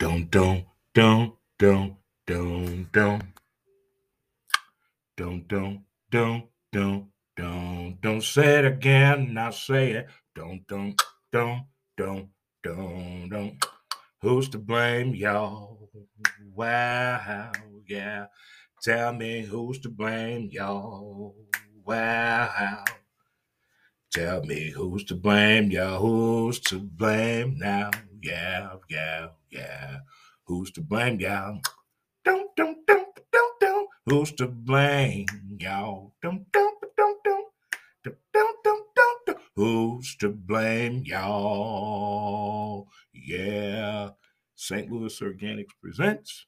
Don't, don't, don't, don't, don't, don't. Don't, don't, don't, don't, don't, don't say it again. Now say it. Don't, don't, don't, don't, don't, don't. Who's to blame, y'all? Wow, yeah. Tell me who's to blame, y'all? Wow. Tell me who's to blame, y'all? Who's to blame now? Yeah, yeah, yeah. Who's to blame, y'all? Don't, don't, don't, don't, don't. Who's to blame, y'all? Don't, don't, don't, don't. Don't, don't, don't, don't, don't. Who's to blame, y'all? Yeah. St. Louis Organics presents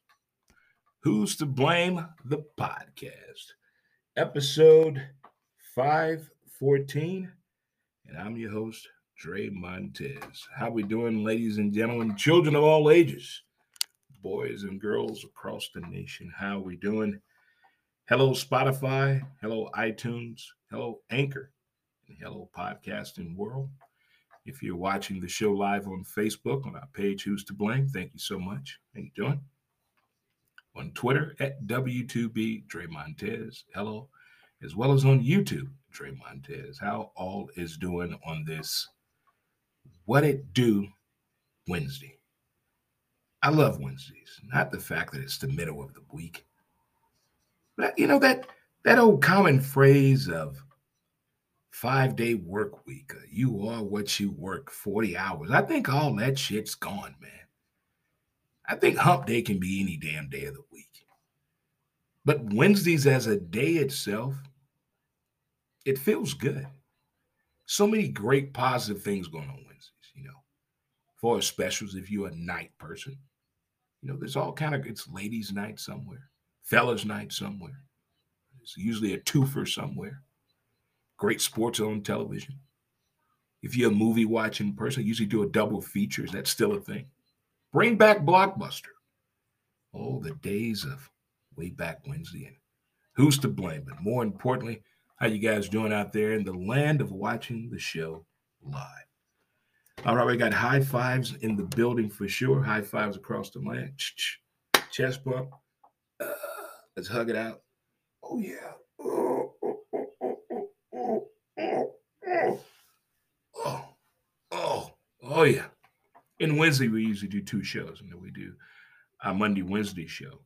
Who's to Blame? The podcast. Episode 514. And I'm your host, Dre Montez. How we doing, ladies and gentlemen, children of all ages, boys and girls across the nation? How we doing? Hello, Spotify. Hello, iTunes. Hello, Anchor. And hello, podcasting world. If you're watching the show live on Facebook on our page, Who's to Blame? Thank you so much. How you doing? On Twitter at W2B Dre Montez. Hello. As well as on YouTube, Dre Montez. How all is doing on this What It Do Wednesday. I love Wednesdays. Not the fact that it's the middle of the week. But you know that that old common phrase of five day work week. Uh, you are what you work 40 hours. I think all that shit's gone, man. I think hump day can be any damn day of the week. But Wednesdays as a day itself, it feels good. So many great positive things going on. For specials, if you're a night person, you know, there's all kind of it's ladies' night somewhere, fellas' night somewhere. It's usually a twofer somewhere great sports on television. If you're a movie watching person, usually do a double feature. Is that still a thing? Bring back Blockbuster. Oh, the days of way back Wednesday. And who's to blame? But more importantly, how you guys doing out there in the land of watching the show live? All right, we got high fives in the building for sure. High fives across the land. Chest bump. Uh, let's hug it out. Oh yeah. Oh, oh, Oh, oh, oh yeah. In Wednesday, we usually do two shows. And then we do our Monday, Wednesday show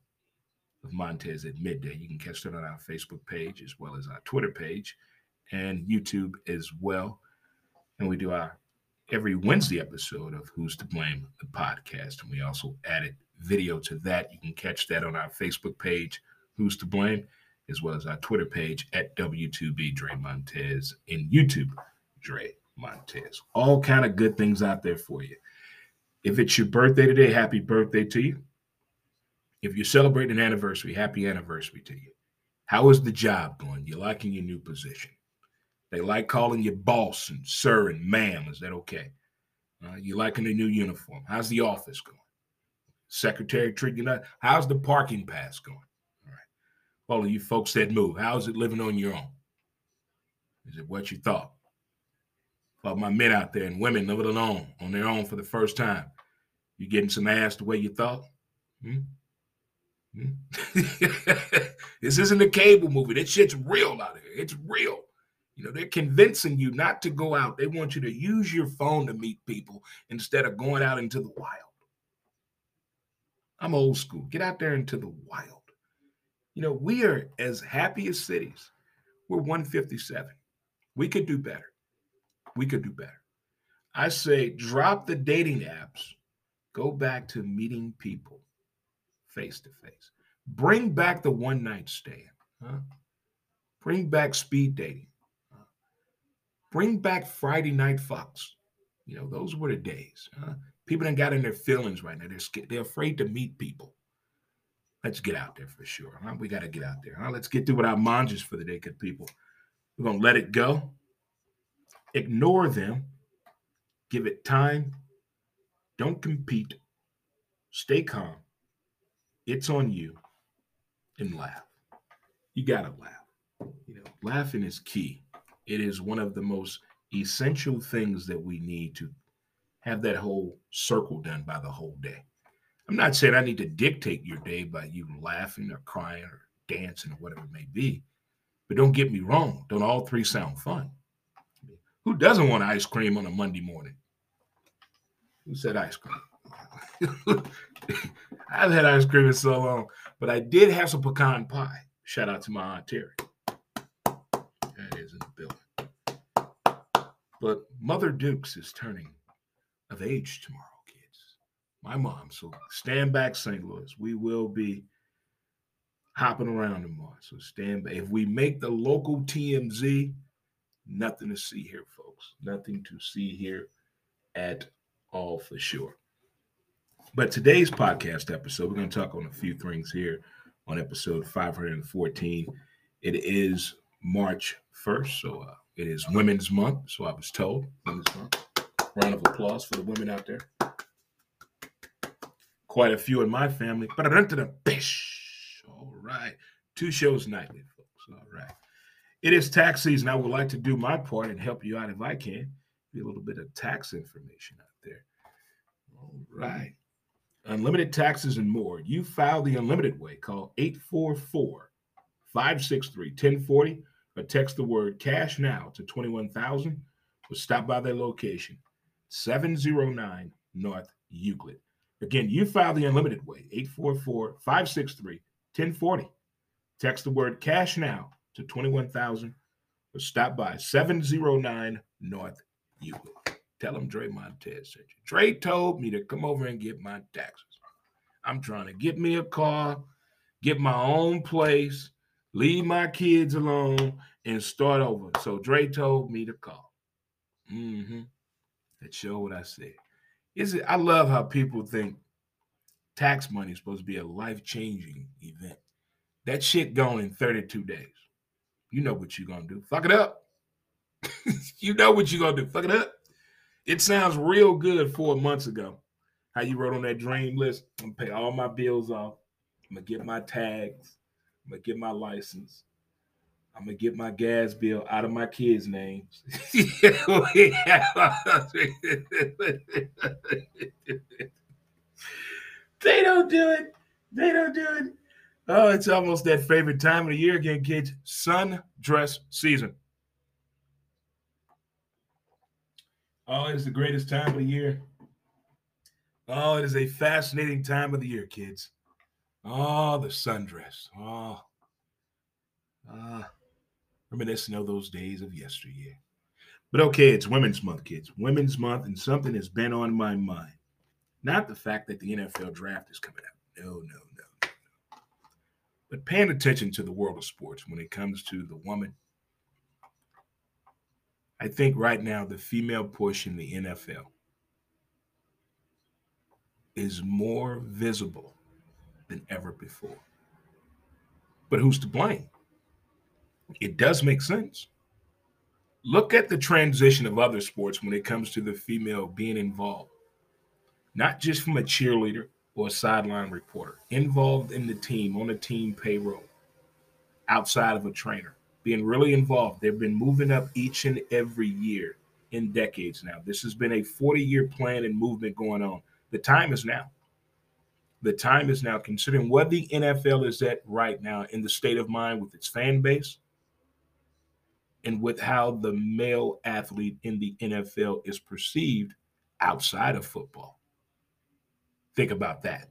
of Montez at midday. You can catch that on our Facebook page as well as our Twitter page and YouTube as well. And we do our every Wednesday episode of Who's to Blame, the podcast. And we also added video to that. You can catch that on our Facebook page, Who's to Blame, as well as our Twitter page at W2B Dre Montez and YouTube Dre Montez. All kind of good things out there for you. If it's your birthday today, happy birthday to you. If you're celebrating an anniversary, happy anniversary to you. How is the job going? You liking your new position? They like calling you boss and sir and ma'am. Is that okay? Uh, you liking the new uniform? How's the office going? Secretary treating you? How's the parking pass going? All right. All of you folks that move, how's it living on your own? Is it what you thought? about my men out there and women living alone on their own for the first time. You getting some ass the way you thought? Hmm? Hmm? this isn't a cable movie. That shit's real out here. It's real. You know, they're convincing you not to go out. They want you to use your phone to meet people instead of going out into the wild. I'm old school. Get out there into the wild. You know, we are as happy as cities. We're 157. We could do better we could do better. I say drop the dating apps, go back to meeting people face to face. Bring back the one night stand. Huh? Bring back speed dating. Bring back Friday night Fox. You know, those were the days. Huh? People don't got in their feelings right now. They're scared. They're afraid to meet people. Let's get out there for sure. Huh? We got to get out there. Huh? Let's get through with our manjas for the day, good people. We're going to let it go ignore them, give it time, don't compete, stay calm. It's on you, and laugh. You gotta laugh. You know, laughing is key. It is one of the most essential things that we need to have that whole circle done by the whole day. I'm not saying I need to dictate your day by you laughing or crying or dancing or whatever it may be. But don't get me wrong, don't all three sound fun? Who doesn't want ice cream on a Monday morning? Who said ice cream? I've had ice cream in so long, but I did have some pecan pie. Shout out to my aunt Terry. That is in the building. But Mother Dukes is turning of age tomorrow, kids. My mom. So stand back, St. Louis. We will be hopping around tomorrow. So stand back. If we make the local TMZ, nothing to see here, folks. Nothing to see here at all for sure. But today's podcast episode, we're going to talk on a few things here on episode 514. It is March 1st, so uh, it is Women's Month. So I was told, Women's Month. Round of applause for the women out there. Quite a few in my family. All right. Two shows nightly, folks. All right. It is tax season. I would like to do my part and help you out if I can. Be a little bit of tax information out there. All right. Unlimited taxes and more. You file the unlimited way. Call 844 563 1040 or text the word cash now to 21,000 or stop by their location, 709 North Euclid. Again, you file the unlimited way, 844 563 1040. Text the word cash now to 21,000 or stop by 709 North Euclid. Tell them Dre Montez sent you. Dre told me to come over and get my taxes. I'm trying to get me a car, get my own place, leave my kids alone, and start over. So Dre told me to call. Mm-hmm. That show what I said. Is it? I love how people think tax money is supposed to be a life-changing event. That shit gone in 32 days. You know what you're gonna do. Fuck it up. you know what you're gonna do. Fuck it up. It sounds real good four months ago. How you wrote on that dream list. I'm gonna pay all my bills off. I'm gonna get my tags. I'm gonna get my license. I'm gonna get my gas bill out of my kids' names. they don't do it. They don't do it. Oh, it's almost that favorite time of the year again, kids. Sun dress season. Oh, it's the greatest time of the year. Oh, it is a fascinating time of the year, kids. Oh, the sundress. Oh, ah, uh, reminiscing of those days of yesteryear. But okay, it's Women's Month, kids. Women's Month, and something has been on my mind. Not the fact that the NFL draft is coming up. No, no, no, no. But paying attention to the world of sports when it comes to the woman. I think right now the female portion in the NFL is more visible than ever before. But who's to blame? It does make sense. Look at the transition of other sports when it comes to the female being involved, not just from a cheerleader or a sideline reporter, involved in the team, on the team payroll, outside of a trainer, being really involved. They've been moving up each and every year in decades now. This has been a 40 year plan and movement going on. The time is now the time is now considering what the NFL is at right now in the state of mind with its fan base and with how the male athlete in the NFL is perceived outside of football. Think about that.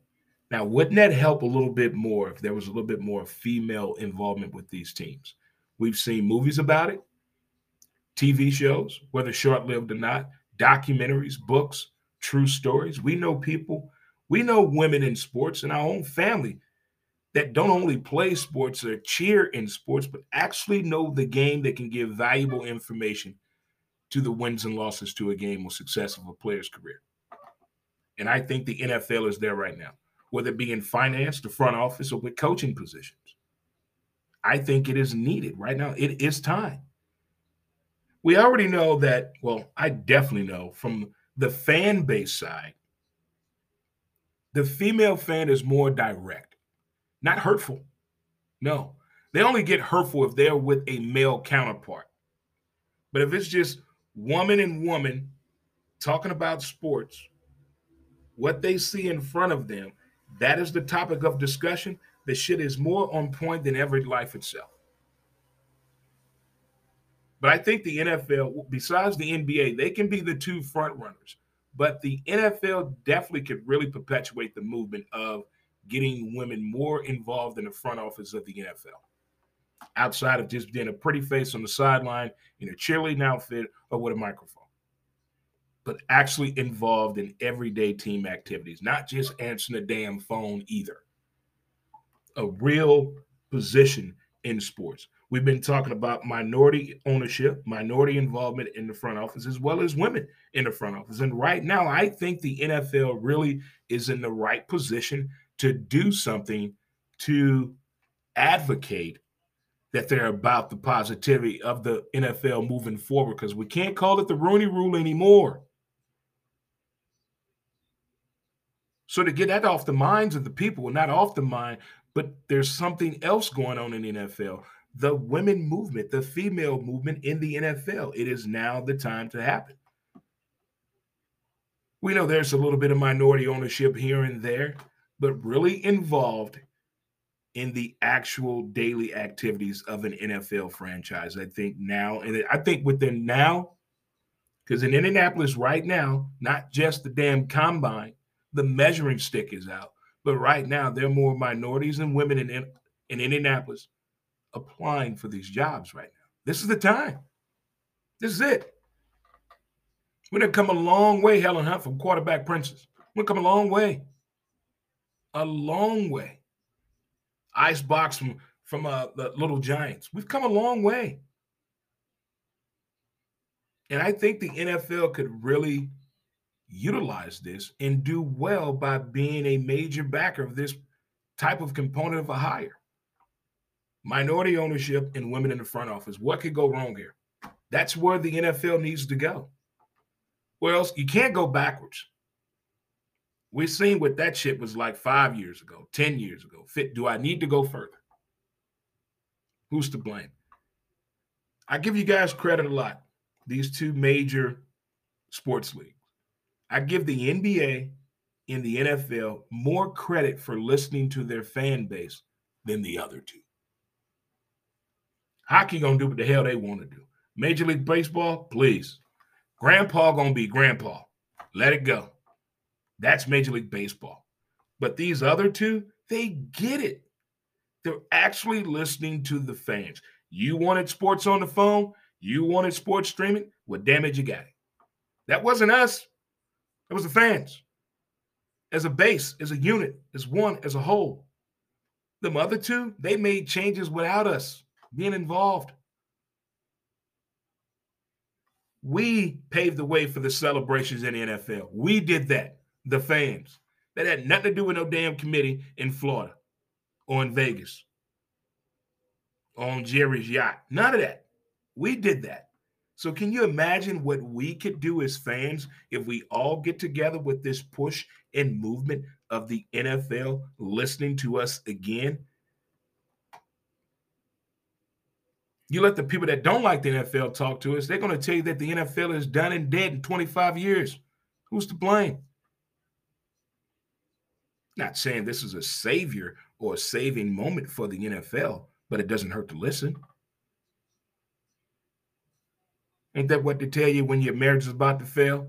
Now, wouldn't that help a little bit more if there was a little bit more female involvement with these teams? We've seen movies about it, TV shows, whether short lived or not, documentaries, books, true stories. We know people we know women in sports in our own family that don't only play sports or cheer in sports, but actually know the game that can give valuable information to the wins and losses to a game or success of a player's career. And I think the NFL is there right now, whether it be in finance, the front office, or with coaching positions. I think it is needed right now. It is time. We already know that, well, I definitely know from the fan base side the female fan is more direct, not hurtful. No, they only get hurtful if they're with a male counterpart. But if it's just woman and woman talking about sports, what they see in front of them, that is the topic of discussion, the shit is more on point than every life itself. But I think the NFL, besides the NBA, they can be the two front runners. But the NFL definitely could really perpetuate the movement of getting women more involved in the front office of the NFL, outside of just being a pretty face on the sideline in a cheerleading outfit or with a microphone, but actually involved in everyday team activities, not just answering the damn phone either. A real position in sports. We've been talking about minority ownership, minority involvement in the front office, as well as women in the front office. And right now, I think the NFL really is in the right position to do something to advocate that they're about the positivity of the NFL moving forward because we can't call it the Rooney rule anymore. So to get that off the minds of the people, well, not off the mind, but there's something else going on in the NFL. The women movement, the female movement in the NFL. It is now the time to happen. We know there's a little bit of minority ownership here and there, but really involved in the actual daily activities of an NFL franchise. I think now, and I think within now, because in Indianapolis right now, not just the damn combine, the measuring stick is out. But right now, there are more minorities and women in, in Indianapolis applying for these jobs right now. This is the time. This is it. We're going to come a long way, Helen Hunt, from quarterback princess. We're going to come a long way a long way. Icebox from from uh, the Little Giants. We've come a long way. And I think the NFL could really utilize this and do well by being a major backer of this type of component of a hire. Minority ownership and women in the front office. What could go wrong here? That's where the NFL needs to go. Where else? You can't go backwards. We've seen what that shit was like five years ago, 10 years ago. Fit, do I need to go further? Who's to blame? I give you guys credit a lot. These two major sports leagues. I give the NBA and the NFL more credit for listening to their fan base than the other two. Hockey gonna do what the hell they want to do. Major League Baseball, please. Grandpa gonna be grandpa. Let it go. That's Major League Baseball. But these other two, they get it. They're actually listening to the fans. You wanted sports on the phone, you wanted sports streaming. Well, damn it, you got it. That wasn't us, it was the fans. As a base, as a unit, as one, as a whole. The other two, they made changes without us being involved. We paved the way for the celebrations in the NFL. We did that the fans. That had nothing to do with no damn committee in Florida or in Vegas on Jerry's yacht. None of that. We did that. So, can you imagine what we could do as fans if we all get together with this push and movement of the NFL listening to us again? You let the people that don't like the NFL talk to us, they're going to tell you that the NFL is done and dead in 25 years. Who's to blame? Not saying this is a savior or a saving moment for the NFL, but it doesn't hurt to listen. Ain't that what they tell you when your marriage is about to fail?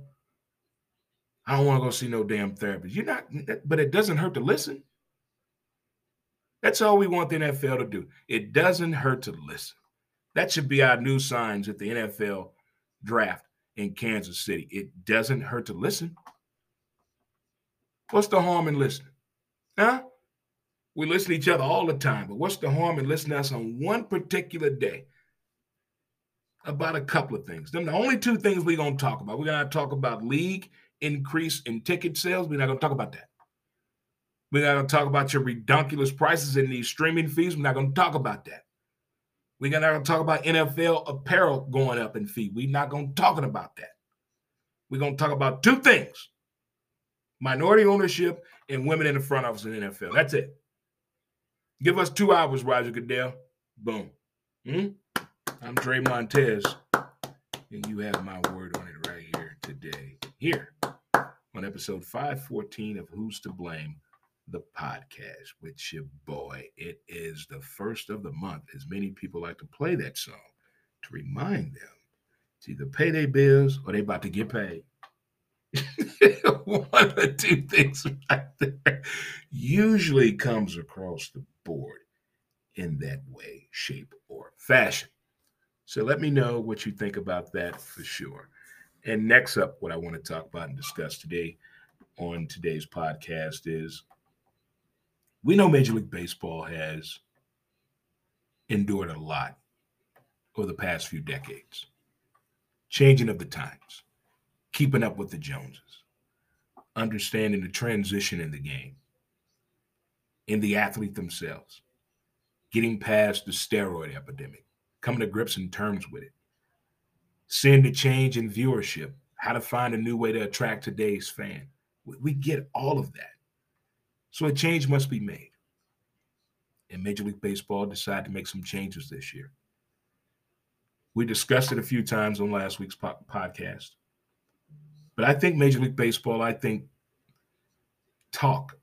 I don't want to go see no damn therapist. You're not, but it doesn't hurt to listen. That's all we want the NFL to do. It doesn't hurt to listen. That should be our new signs at the NFL draft in Kansas City. It doesn't hurt to listen. What's the harm in listening? Huh? We listen to each other all the time, but what's the harm in listening to us on one particular day about a couple of things? Them the only two things we're gonna talk about. We're gonna talk about league increase in ticket sales. We're not gonna talk about that. We're not gonna talk about your redonkulous prices in these streaming fees. We're not gonna talk about that. We're not gonna talk about NFL apparel going up in fee. We're not gonna talking about that. We're gonna talk about two things: minority ownership and women in the front office in the NFL. That's it. Give us two hours, Roger Goodell. Boom. Hmm? I'm Dre Montez, and you have my word on it right here today. Here on episode 514 of Who's to Blame the podcast with your boy. It is the first of the month, as many people like to play that song to remind them to either pay their bills or they about to get paid. One of the two things right there usually comes across the board in that way, shape, or fashion. So let me know what you think about that for sure. And next up, what I want to talk about and discuss today on today's podcast is we know Major League Baseball has endured a lot over the past few decades. Changing of the times, keeping up with the Joneses, understanding the transition in the game, in the athlete themselves, getting past the steroid epidemic, coming to grips and terms with it, seeing the change in viewership, how to find a new way to attract today's fan. We get all of that. So a change must be made. And Major League Baseball decided to make some changes this year. We discussed it a few times on last week's po- podcast. But I think Major League Baseball, I think talk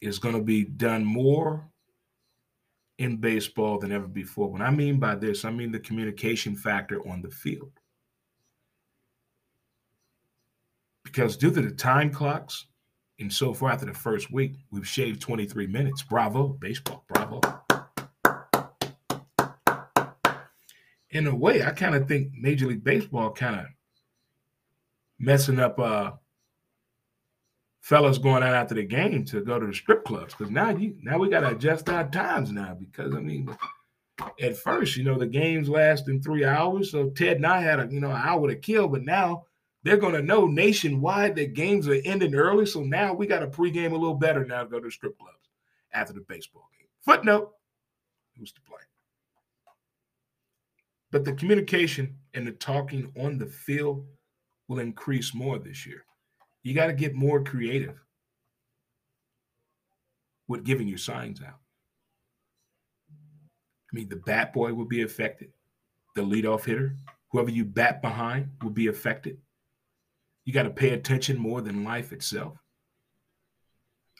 is going to be done more in baseball than ever before. When I mean by this, I mean the communication factor on the field. Because due to the time clocks, and so far after the first week, we've shaved 23 minutes. Bravo, baseball, bravo. In a way, I kind of think Major League Baseball kind of messing up uh fellas going out after the game to go to the strip clubs because now you now we got to adjust our times now because I mean at first you know the games lasting three hours so Ted and I had a you know an hour to kill but now they're going to know nationwide that games are ending early so now we got to pregame a little better now to go to strip clubs after the baseball game footnote who's to play but the communication and the talking on the field will increase more this year you got to get more creative with giving your signs out. I mean, the bat boy will be affected. The leadoff hitter, whoever you bat behind, will be affected. You got to pay attention more than life itself.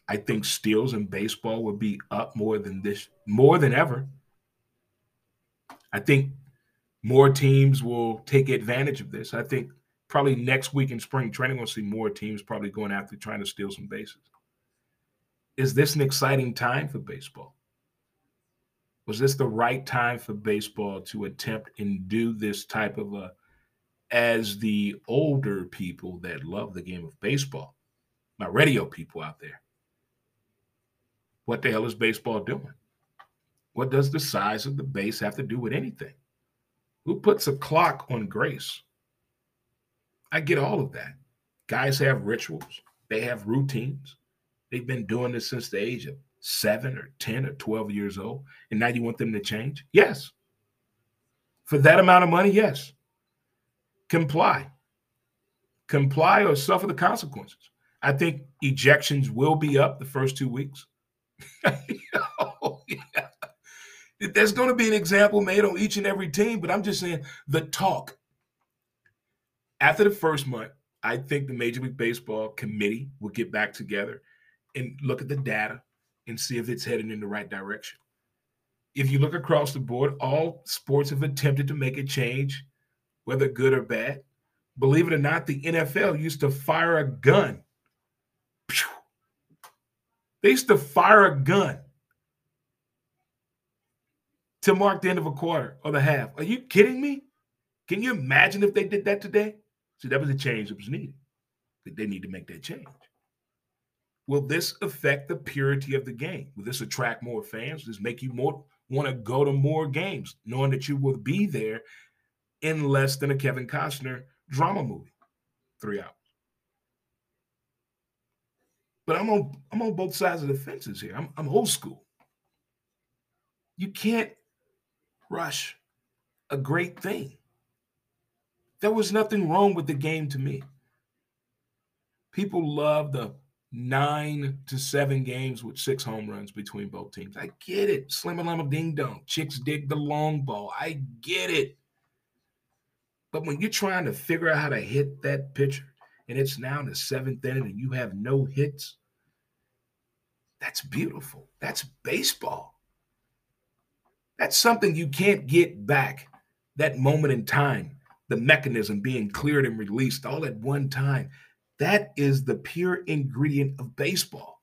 I think steals in baseball will be up more than this, more than ever. I think more teams will take advantage of this. I think probably next week in spring training, we'll see more teams probably going after trying to steal some bases. Is this an exciting time for baseball? Was this the right time for baseball to attempt and do this type of a, as the older people that love the game of baseball, my radio people out there? What the hell is baseball doing? What does the size of the base have to do with anything? Who puts a clock on grace? I get all of that. Guys have rituals, they have routines. They've been doing this since the age of seven or 10 or 12 years old. And now you want them to change? Yes. For that amount of money, yes. Comply. Comply or suffer the consequences. I think ejections will be up the first two weeks. oh, yeah. There's going to be an example made on each and every team, but I'm just saying the talk after the first month, I think the Major League Baseball committee will get back together and look at the data and see if it's heading in the right direction. If you look across the board, all sports have attempted to make a change, whether good or bad. Believe it or not, the NFL used to fire a gun. They used to fire a gun to mark the end of a quarter or the half. Are you kidding me? Can you imagine if they did that today? See, that was a change that was needed. They need to make that change. Will this affect the purity of the game? Will this attract more fans? Does this make you more want to go to more games, knowing that you will be there in less than a Kevin Costner drama movie, three hours? But I'm on I'm on both sides of the fences here. I'm, I'm old school. You can't rush a great thing. There was nothing wrong with the game to me. People love the nine to seven games with six home runs between both teams. I get it. Slim and ding dong. Chicks dig the long ball. I get it. But when you're trying to figure out how to hit that pitcher and it's now in the seventh inning and you have no hits, That's beautiful. That's baseball. That's something you can't get back. That moment in time, the mechanism being cleared and released all at one time. That is the pure ingredient of baseball.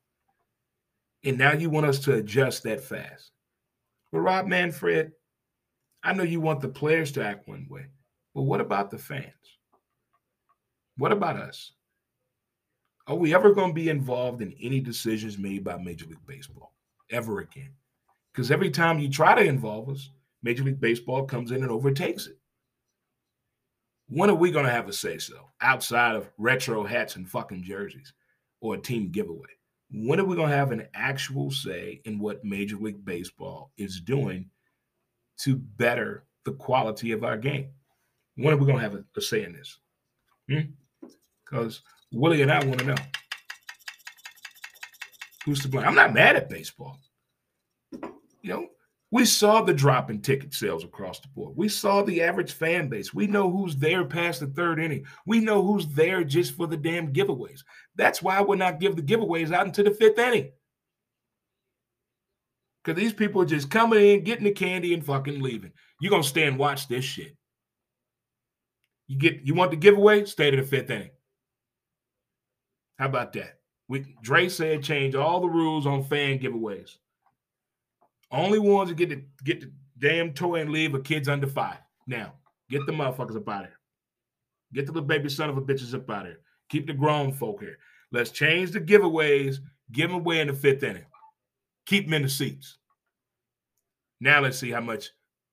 And now you want us to adjust that fast. But Rob Manfred, I know you want the players to act one way. But what about the fans? What about us? Are we ever going to be involved in any decisions made by Major League Baseball ever again? Because every time you try to involve us, Major League Baseball comes in and overtakes it. When are we going to have a say so outside of retro hats and fucking jerseys or a team giveaway? When are we going to have an actual say in what Major League Baseball is doing to better the quality of our game? When are we going to have a, a say in this? Because hmm? Willie and I want to know who's to blame. I'm not mad at baseball. You know, we saw the drop in ticket sales across the board. We saw the average fan base. We know who's there past the third inning. We know who's there just for the damn giveaways. That's why we're not give the giveaways out into the fifth inning. Because these people are just coming in, getting the candy, and fucking leaving. You're gonna stay and watch this shit. You get you want the giveaway, stay to the fifth inning. How about that? We Dre said change all the rules on fan giveaways. Only ones that get to get the damn toy and leave are kids under five. Now, get the motherfuckers up out of here. Get the little baby son of a bitches up out of here. Keep the grown folk here. Let's change the giveaways. Give them away in the fifth inning. Keep them in the seats. Now let's see how much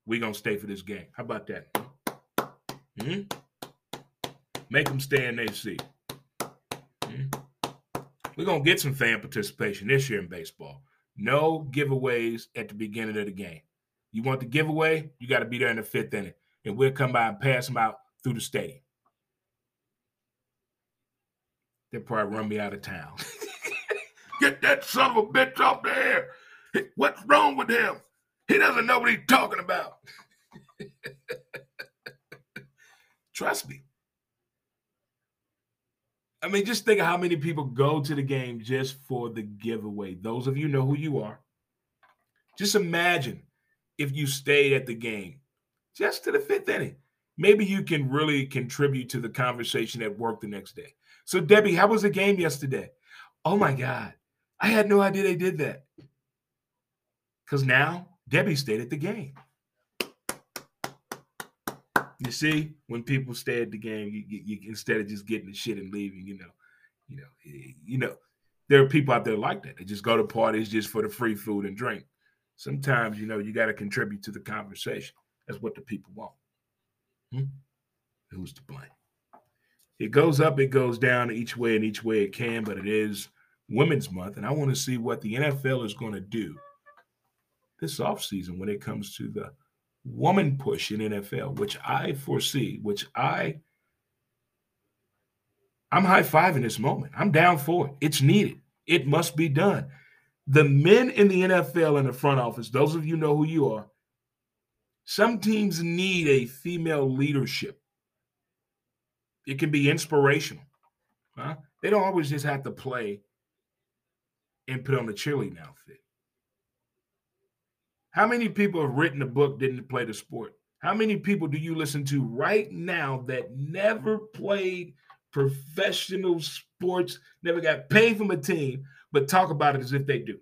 we're gonna stay for this game. How about that? Hmm Make them stay in their seat. hmm We're gonna get some fan participation this year in baseball. No giveaways at the beginning of the game. You want the giveaway, you got to be there in the fifth inning, and we'll come by and pass them out through the stadium. They'll probably run me out of town. Get that son of a bitch off there. What's wrong with him? He doesn't know what he's talking about. Trust me. I mean, just think of how many people go to the game just for the giveaway. Those of you know who you are. Just imagine if you stayed at the game just to the fifth inning. Maybe you can really contribute to the conversation at work the next day. So, Debbie, how was the game yesterday? Oh my God. I had no idea they did that. Because now Debbie stayed at the game. You see, when people stay at the game, you, you, you, instead of just getting the shit and leaving, you know, you know, you know, there are people out there like that. They just go to parties just for the free food and drink. Sometimes, you know, you got to contribute to the conversation. That's what the people want. Hmm? Who's to blame? It goes up, it goes down each way and each way it can, but it is Women's Month, and I want to see what the NFL is going to do this offseason when it comes to the woman push in NFL, which I foresee, which I I'm high fiving this moment. I'm down for it. It's needed. It must be done. The men in the NFL in the front office, those of you know who you are, some teams need a female leadership. It can be inspirational. Huh? They don't always just have to play and put on the cheerleading outfit. How many people have written a book, didn't play the sport? How many people do you listen to right now that never played professional sports, never got paid from a team, but talk about it as if they do?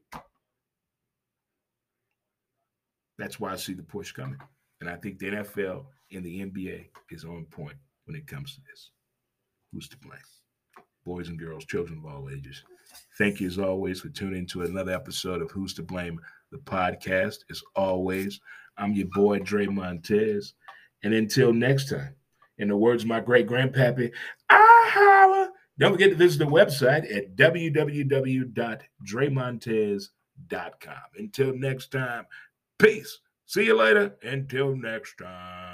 That's why I see the push coming. And I think the NFL and the NBA is on point when it comes to this. Who's to blame? Boys and girls, children of all ages. Thank you as always for tuning to another episode of Who's to Blame the podcast. As always, I'm your boy, Dre Montez. And until next time, in the words of my great grandpappy, ah, don't forget to visit the website at www.dremontez.com. Until next time, peace. See you later. Until next time.